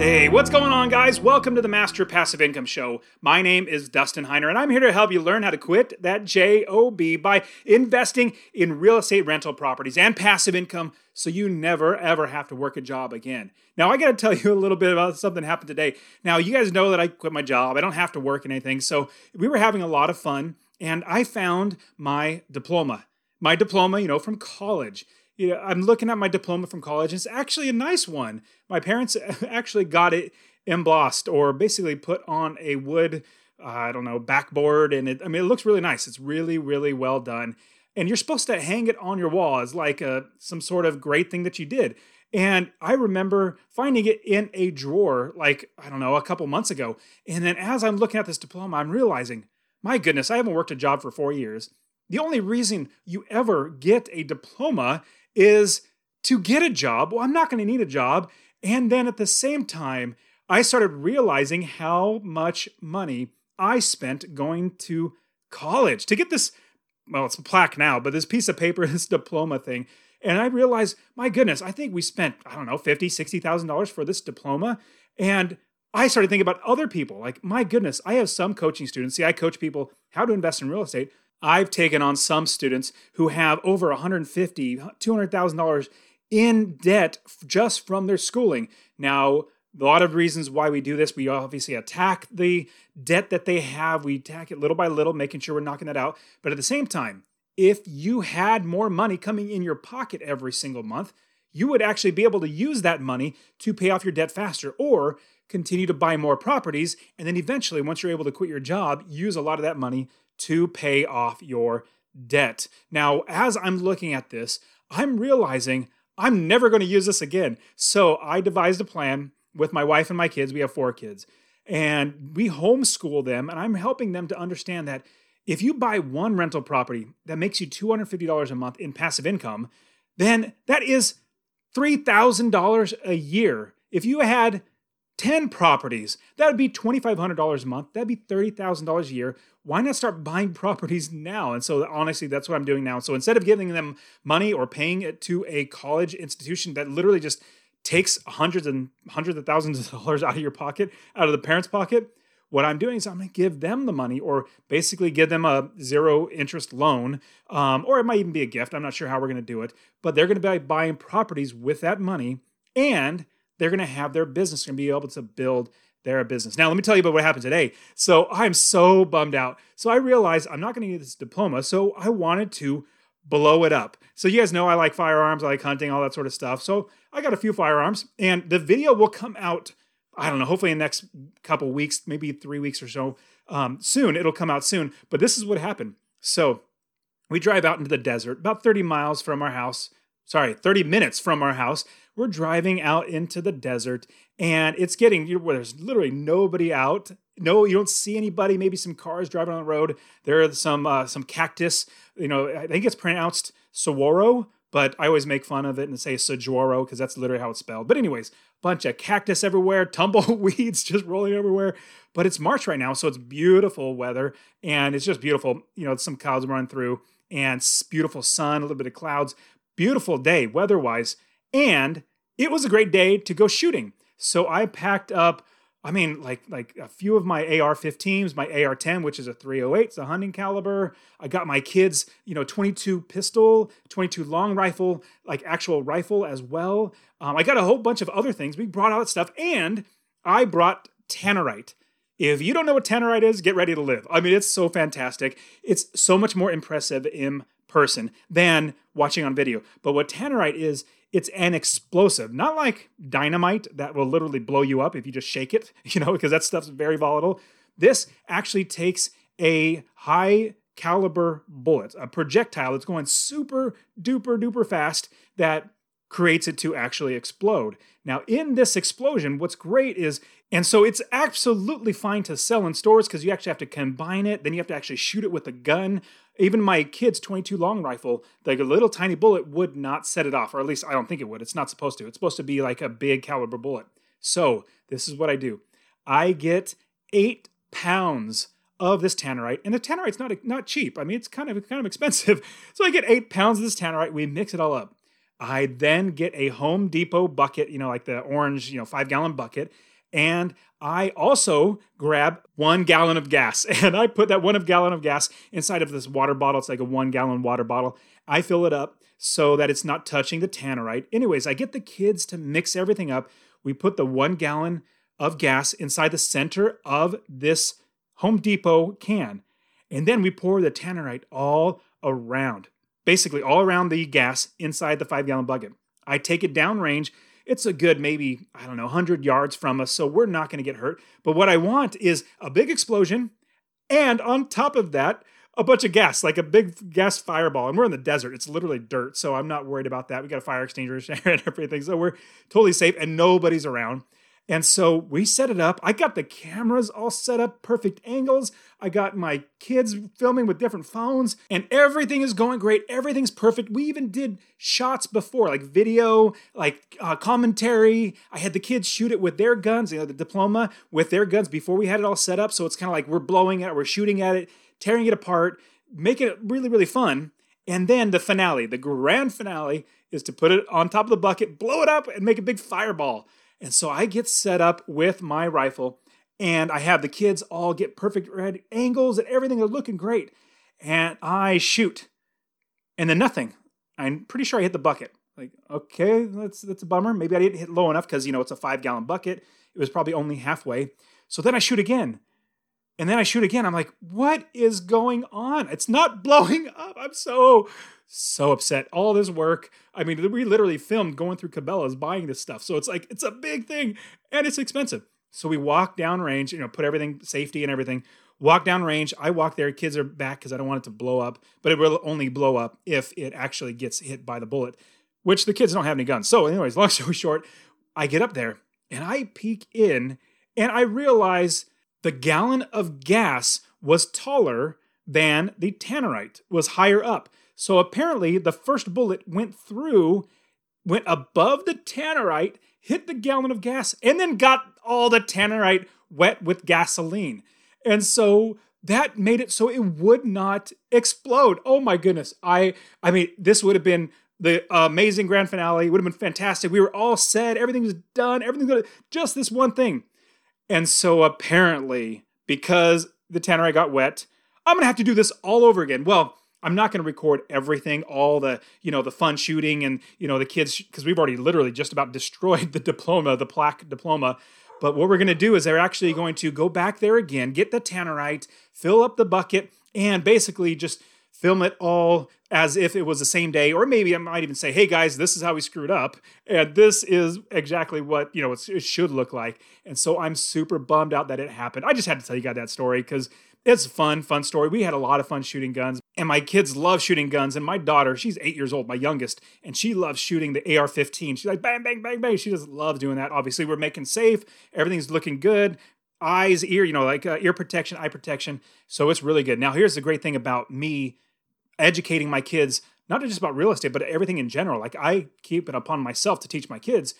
Hey, what's going on, guys? Welcome to the Master Passive Income Show. My name is Dustin Heiner, and I'm here to help you learn how to quit that JOB by investing in real estate rental properties and passive income so you never, ever have to work a job again. Now, I got to tell you a little bit about something happened today. Now, you guys know that I quit my job, I don't have to work anything. So, we were having a lot of fun, and I found my diploma. My diploma, you know, from college you know, I'm looking at my diploma from college. And it's actually a nice one. My parents actually got it embossed or basically put on a wood, uh, I don't know, backboard. And it, I mean, it looks really nice. It's really, really well done. And you're supposed to hang it on your wall as like a, some sort of great thing that you did. And I remember finding it in a drawer, like, I don't know, a couple months ago. And then as I'm looking at this diploma, I'm realizing, my goodness, I haven't worked a job for four years. The only reason you ever get a diploma is to get a job. Well, I'm not going to need a job. And then at the same time, I started realizing how much money I spent going to college to get this. Well, it's a plaque now, but this piece of paper, this diploma thing. And I realized, my goodness, I think we spent, I don't know, $50,000, $60,000 for this diploma. And I started thinking about other people. Like, my goodness, I have some coaching students. See, I coach people how to invest in real estate. I've taken on some students who have over $150, $200,000 in debt just from their schooling. Now, a lot of reasons why we do this. We obviously attack the debt that they have. We attack it little by little, making sure we're knocking that out. But at the same time, if you had more money coming in your pocket every single month, you would actually be able to use that money to pay off your debt faster or continue to buy more properties. And then eventually, once you're able to quit your job, use a lot of that money to pay off your debt. Now, as I'm looking at this, I'm realizing I'm never going to use this again. So I devised a plan with my wife and my kids. We have four kids, and we homeschool them, and I'm helping them to understand that if you buy one rental property that makes you $250 a month in passive income, then that is $3,000 a year. If you had 10 properties. That would be $2,500 a month. That'd be $30,000 a year. Why not start buying properties now? And so, honestly, that's what I'm doing now. So, instead of giving them money or paying it to a college institution that literally just takes hundreds and hundreds of thousands of dollars out of your pocket, out of the parents' pocket, what I'm doing is I'm going to give them the money or basically give them a zero interest loan, um, or it might even be a gift. I'm not sure how we're going to do it, but they're going to be buying properties with that money and they're going to have their business, going to be able to build their business. Now, let me tell you about what happened today. So I'm so bummed out. So I realized I'm not going to need this diploma. So I wanted to blow it up. So you guys know I like firearms, I like hunting, all that sort of stuff. So I got a few firearms, and the video will come out. I don't know, hopefully in the next couple weeks, maybe three weeks or so. Um, soon, it'll come out soon. But this is what happened. So we drive out into the desert, about 30 miles from our house. Sorry, 30 minutes from our house we're driving out into the desert and it's getting where there's literally nobody out. No you don't see anybody maybe some cars driving on the road. There are some uh, some cactus you know i think it's pronounced saguaro but i always make fun of it and say saguaro because that's literally how it's spelled. But anyways bunch of cactus everywhere tumbleweeds just rolling everywhere. But it's march right now so it's beautiful weather and it's just beautiful. You know some clouds running through and beautiful sun a little bit of clouds. Beautiful day weather-wise and it was a great day to go shooting. So I packed up, I mean, like like a few of my AR-15s, my AR-10, which is a 308, it's a hunting caliber. I got my kids, you know, 22 pistol, 22 long rifle, like actual rifle as well. Um, I got a whole bunch of other things. We brought all that stuff, and I brought tannerite. If you don't know what tannerite is, get ready to live. I mean, it's so fantastic. It's so much more impressive in person than watching on video. But what tannerite is, it's an explosive, not like dynamite that will literally blow you up if you just shake it, you know, because that stuff's very volatile. This actually takes a high caliber bullet, a projectile that's going super duper duper fast that creates it to actually explode. Now, in this explosion, what's great is, and so it's absolutely fine to sell in stores because you actually have to combine it, then you have to actually shoot it with a gun. Even my kid's 22 long rifle, like a little tiny bullet would not set it off, or at least I don't think it would. It's not supposed to. It's supposed to be like a big caliber bullet. So, this is what I do I get eight pounds of this tannerite, and the tannerite's not not cheap. I mean, it's kind of kind of expensive. So I get eight pounds of this tannerite. We mix it all up. I then get a Home Depot bucket, you know, like the orange, you know, five gallon bucket. And I also grab one gallon of gas and I put that one of gallon of gas inside of this water bottle. It's like a one gallon water bottle. I fill it up so that it's not touching the tannerite. Anyways, I get the kids to mix everything up. We put the one gallon of gas inside the center of this Home Depot can. And then we pour the tannerite all around basically all around the gas inside the five gallon bucket. I take it downrange. It's a good maybe, I don't know, 100 yards from us, so we're not going to get hurt. But what I want is a big explosion, and on top of that, a bunch of gas, like a big gas fireball. And we're in the desert. It's literally dirt. So I'm not worried about that. We got a fire extinguisher and everything. So we're totally safe and nobody's around. And so we set it up. I got the cameras all set up, perfect angles. I got my kids filming with different phones, and everything is going great. Everything's perfect. We even did shots before, like video, like uh, commentary. I had the kids shoot it with their guns, you know, the diploma with their guns before we had it all set up. So it's kind of like we're blowing it, we're shooting at it, tearing it apart, making it really, really fun. And then the finale, the grand finale, is to put it on top of the bucket, blow it up, and make a big fireball. And so I get set up with my rifle and I have the kids all get perfect red angles and everything are looking great. And I shoot. And then nothing. I'm pretty sure I hit the bucket. Like, okay, that's that's a bummer. Maybe I didn't hit low enough because you know it's a five gallon bucket. It was probably only halfway. So then I shoot again. And then I shoot again. I'm like, what is going on? It's not blowing up. I'm so so upset. All this work. I mean, we literally filmed going through Cabela's buying this stuff. So it's like, it's a big thing and it's expensive. So we walk down range, you know, put everything, safety and everything, walk down range. I walk there. Kids are back because I don't want it to blow up, but it will only blow up if it actually gets hit by the bullet, which the kids don't have any guns. So, anyways, long story short, I get up there and I peek in and I realize the gallon of gas was taller than the tannerite, was higher up. So apparently, the first bullet went through, went above the tannerite, hit the gallon of gas, and then got all the tannerite wet with gasoline. And so that made it so it would not explode. Oh my goodness. I I mean, this would have been the amazing grand finale. It would have been fantastic. We were all set. Everything was done. Everything. Just this one thing. And so apparently, because the tannerite got wet, I'm gonna have to do this all over again. Well, I'm not going to record everything, all the, you know, the fun shooting and, you know, the kids, because we've already literally just about destroyed the diploma, the plaque diploma. But what we're going to do is they're actually going to go back there again, get the tannerite, fill up the bucket, and basically just film it all as if it was the same day. Or maybe I might even say, hey guys, this is how we screwed up. And this is exactly what, you know, it should look like. And so I'm super bummed out that it happened. I just had to tell you guys that story because it's fun, fun story. We had a lot of fun shooting guns, and my kids love shooting guns. And my daughter, she's eight years old, my youngest, and she loves shooting the AR 15. She's like, bang, bang, bang, bang. She just loves doing that. Obviously, we're making safe, everything's looking good. Eyes, ear, you know, like uh, ear protection, eye protection. So it's really good. Now, here's the great thing about me educating my kids, not just about real estate, but everything in general. Like I keep it upon myself to teach my kids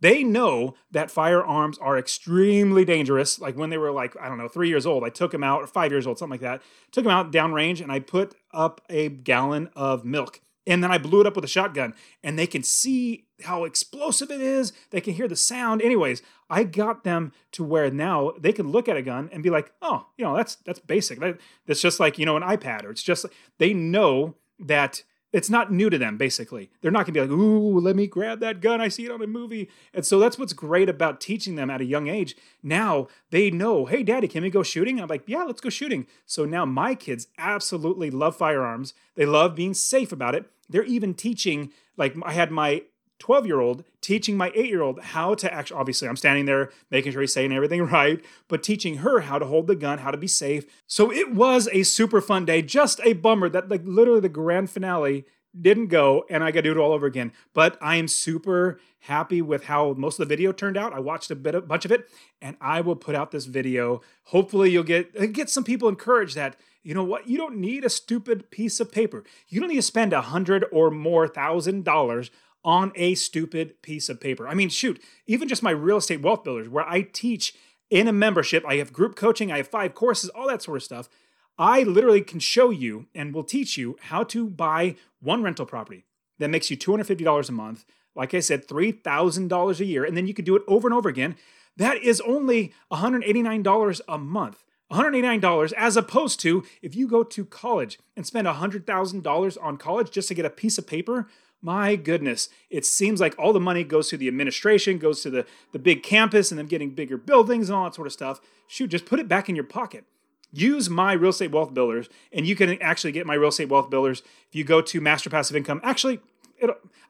they know that firearms are extremely dangerous. Like when they were like, I don't know, three years old, I took them out, or five years old, something like that. Took them out downrange and I put up a gallon of milk. And then I blew it up with a shotgun. And they can see how explosive it is. They can hear the sound. Anyways, I got them to where now they can look at a gun and be like, oh, you know, that's that's basic. That, that's just like, you know, an iPad, or it's just they know that it's not new to them, basically. They're not gonna be like, ooh, let me grab that gun. I see it on a movie. And so that's what's great about teaching them at a young age. Now they know, hey, daddy, can we go shooting? I'm like, yeah, let's go shooting. So now my kids absolutely love firearms. They love being safe about it. They're even teaching, like, I had my 12 year old teaching my eight year old how to actually, obviously, I'm standing there making sure he's saying everything right, but teaching her how to hold the gun, how to be safe. So it was a super fun day. Just a bummer that, like, literally the grand finale didn't go and I got to do it all over again. But I am super happy with how most of the video turned out. I watched a bit a bunch of it and I will put out this video. Hopefully you'll get uh, get some people encouraged that you know what? You don't need a stupid piece of paper. You don't need to spend a hundred or more thousand dollars on a stupid piece of paper. I mean, shoot, even just my real estate wealth builders, where I teach in a membership, I have group coaching, I have five courses, all that sort of stuff. I literally can show you and will teach you how to buy one rental property that makes you $250 a month. Like I said, $3,000 a year. And then you can do it over and over again. That is only $189 a month. $189 as opposed to if you go to college and spend $100,000 on college just to get a piece of paper, my goodness, it seems like all the money goes to the administration, goes to the, the big campus and them getting bigger buildings and all that sort of stuff. Shoot, just put it back in your pocket. Use my real estate wealth builders, and you can actually get my real estate wealth builders if you go to Master Passive Income. Actually,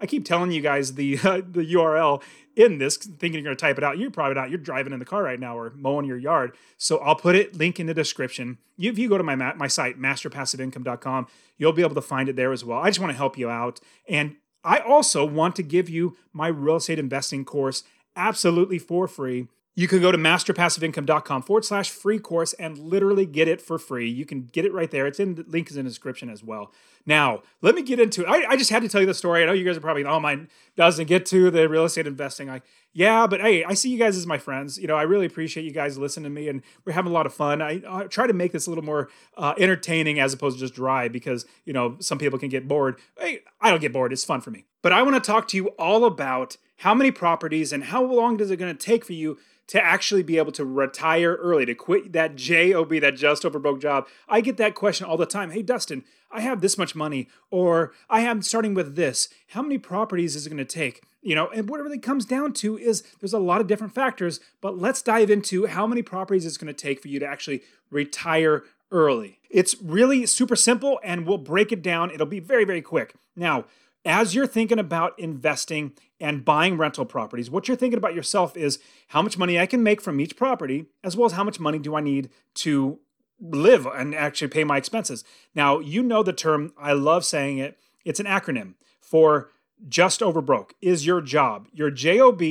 I keep telling you guys the uh, the URL in this, thinking you're going to type it out. You're probably not. You're driving in the car right now or mowing your yard. So I'll put it link in the description. if you go to my my site masterpassiveincome.com, you'll be able to find it there as well. I just want to help you out, and I also want to give you my real estate investing course absolutely for free. You can go to masterpassiveincome.com forward slash free course and literally get it for free. You can get it right there. It's in the link is in the description as well. Now, let me get into I, I just had to tell you the story. I know you guys are probably, oh, mine doesn't get to the real estate investing. I yeah, but hey, I see you guys as my friends. You know, I really appreciate you guys listening to me and we're having a lot of fun. I, I try to make this a little more uh, entertaining as opposed to just dry because, you know, some people can get bored. Hey, I don't get bored. It's fun for me. But I want to talk to you all about how many properties and how long does it going to take for you to actually be able to retire early, to quit that JOB, that just over broke job. I get that question all the time. Hey, Dustin, I have this much money, or I am starting with this. How many properties is it going to take? You know, and what it really comes down to is there's a lot of different factors, but let's dive into how many properties it's going to take for you to actually retire early. It's really super simple and we'll break it down. It'll be very, very quick. Now, as you're thinking about investing and buying rental properties, what you're thinking about yourself is how much money I can make from each property, as well as how much money do I need to live and actually pay my expenses. Now, you know the term, I love saying it, it's an acronym for just over broke is your job. Your JOB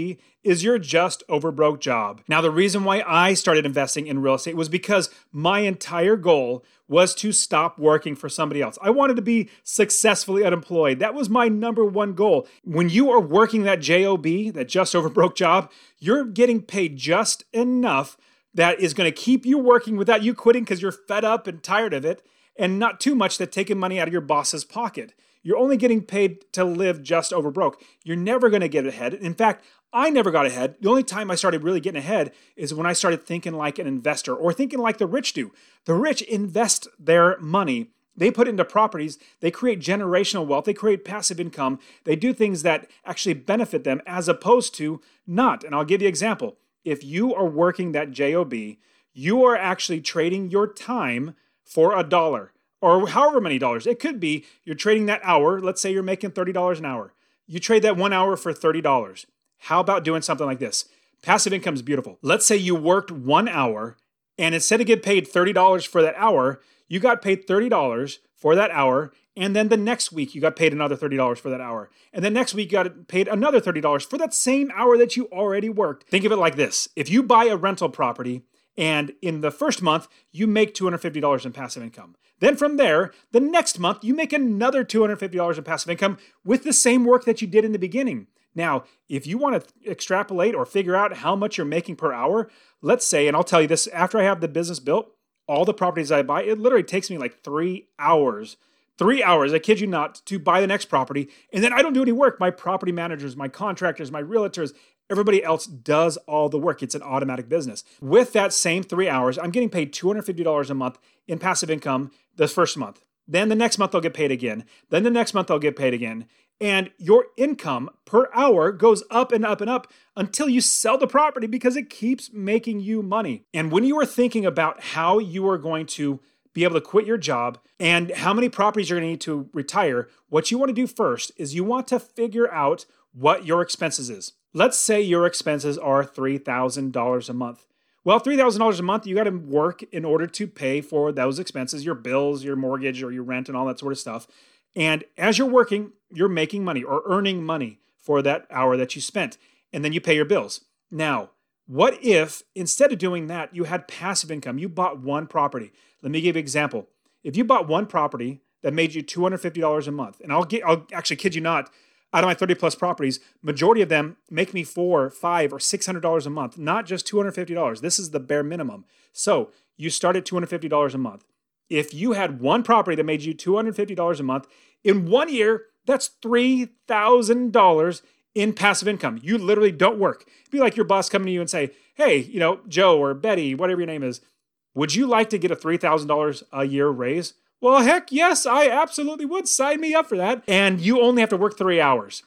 is your just over broke job. Now, the reason why I started investing in real estate was because my entire goal was to stop working for somebody else. I wanted to be successfully unemployed. That was my number one goal. When you are working that JOB, that just over broke job, you're getting paid just enough that is going to keep you working without you quitting because you're fed up and tired of it, and not too much that taking money out of your boss's pocket. You're only getting paid to live just over broke. You're never going to get ahead. In fact, I never got ahead. The only time I started really getting ahead is when I started thinking like an investor or thinking like the rich do. The rich invest their money they put into properties, they create generational wealth, they create passive income, they do things that actually benefit them as opposed to not. And I'll give you an example. If you are working that JOB, you are actually trading your time for a dollar or however many dollars. It could be you're trading that hour. Let's say you're making $30 an hour. You trade that one hour for $30. How about doing something like this? Passive income is beautiful. Let's say you worked one hour and instead of get paid $30 for that hour, you got paid $30 for that hour. And then the next week, you got paid another $30 for that hour. And then next week, you got paid another $30 for that same hour that you already worked. Think of it like this if you buy a rental property and in the first month, you make $250 in passive income. Then from there, the next month, you make another $250 in passive income with the same work that you did in the beginning. Now, if you want to extrapolate or figure out how much you're making per hour, let's say, and I'll tell you this after I have the business built, all the properties I buy, it literally takes me like three hours. Three hours, I kid you not, to buy the next property. And then I don't do any work. My property managers, my contractors, my realtors, Everybody else does all the work. It's an automatic business. With that same three hours, I'm getting paid $250 a month in passive income the first month. Then the next month I'll get paid again. Then the next month I'll get paid again. And your income per hour goes up and up and up until you sell the property because it keeps making you money. And when you are thinking about how you are going to be able to quit your job and how many properties you're going to need to retire, what you want to do first is you want to figure out what your expenses is. Let's say your expenses are $3,000 a month. Well, $3,000 a month, you got to work in order to pay for those expenses, your bills, your mortgage, or your rent, and all that sort of stuff. And as you're working, you're making money or earning money for that hour that you spent. And then you pay your bills. Now, what if instead of doing that, you had passive income? You bought one property. Let me give you an example. If you bought one property that made you $250 a month, and I'll get I'll actually kid you not, out of my 30 plus properties, majority of them make me four, five, or six hundred dollars a month, not just $250. This is the bare minimum. So you start at $250 a month. If you had one property that made you $250 a month, in one year, that's $3,000 in passive income. You literally don't work. It'd be like your boss coming to you and say, Hey, you know, Joe or Betty, whatever your name is, would you like to get a $3,000 a year raise? Well, heck yes, I absolutely would. Sign me up for that. And you only have to work three hours.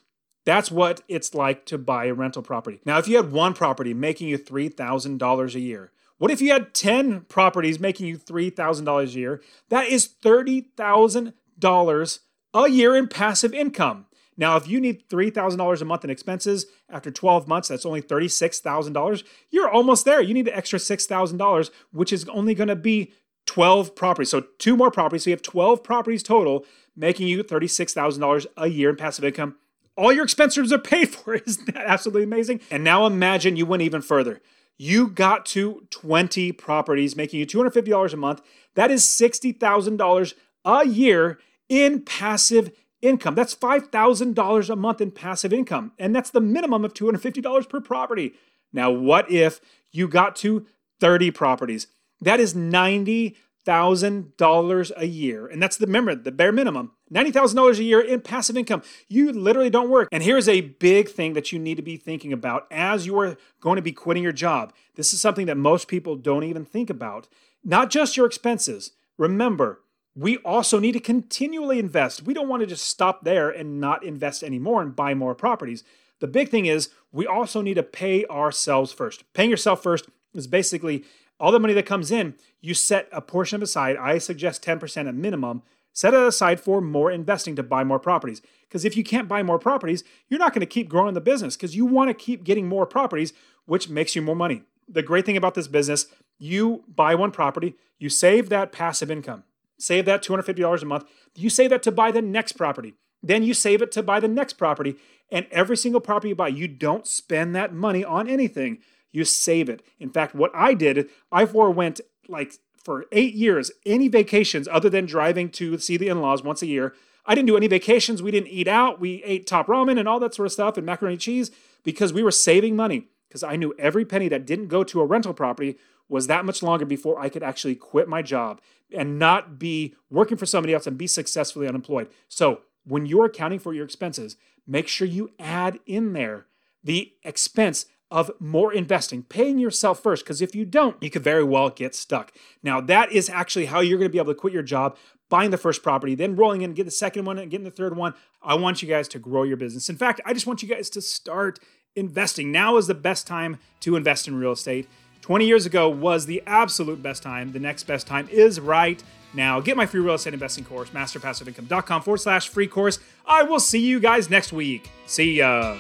That's what it's like to buy a rental property. Now, if you had one property making you $3,000 a year, what if you had 10 properties making you $3,000 a year? That is $30,000 a year in passive income. Now, if you need $3,000 a month in expenses after 12 months, that's only $36,000. You're almost there. You need an extra $6,000, which is only going to be 12 properties. So, two more properties. So, you have 12 properties total, making you $36,000 a year in passive income. All your expenses are paid for. Isn't that absolutely amazing? And now imagine you went even further. You got to 20 properties, making you $250 a month. That is $60,000 a year in passive income. That's $5,000 a month in passive income. And that's the minimum of $250 per property. Now, what if you got to 30 properties? That is $90,000 a year. And that's the remember, the bare minimum. $90,000 a year in passive income. You literally don't work. And here's a big thing that you need to be thinking about as you are going to be quitting your job. This is something that most people don't even think about. Not just your expenses. Remember, we also need to continually invest. We don't want to just stop there and not invest anymore and buy more properties. The big thing is we also need to pay ourselves first. Paying yourself first is basically all the money that comes in, you set a portion aside. I suggest 10% at minimum. Set it aside for more investing to buy more properties. Because if you can't buy more properties, you're not going to keep growing the business because you want to keep getting more properties, which makes you more money. The great thing about this business, you buy one property, you save that passive income save that $250 a month. You save that to buy the next property. Then you save it to buy the next property. And every single property you buy, you don't spend that money on anything. You save it. In fact, what I did, I forewent like for eight years any vacations other than driving to see the in laws once a year. I didn't do any vacations. We didn't eat out. We ate top ramen and all that sort of stuff and macaroni and cheese because we were saving money. Because I knew every penny that didn't go to a rental property was that much longer before I could actually quit my job and not be working for somebody else and be successfully unemployed. So, when you're accounting for your expenses, make sure you add in there the expense of more investing, paying yourself first, because if you don't, you could very well get stuck. Now, that is actually how you're going to be able to quit your job, buying the first property, then rolling in, get the second one, and getting the third one. I want you guys to grow your business. In fact, I just want you guys to start investing. Now is the best time to invest in real estate. 20 years ago was the absolute best time. The next best time is right now. Get my free real estate investing course, masterpassiveincome.com forward slash free course. I will see you guys next week. See ya.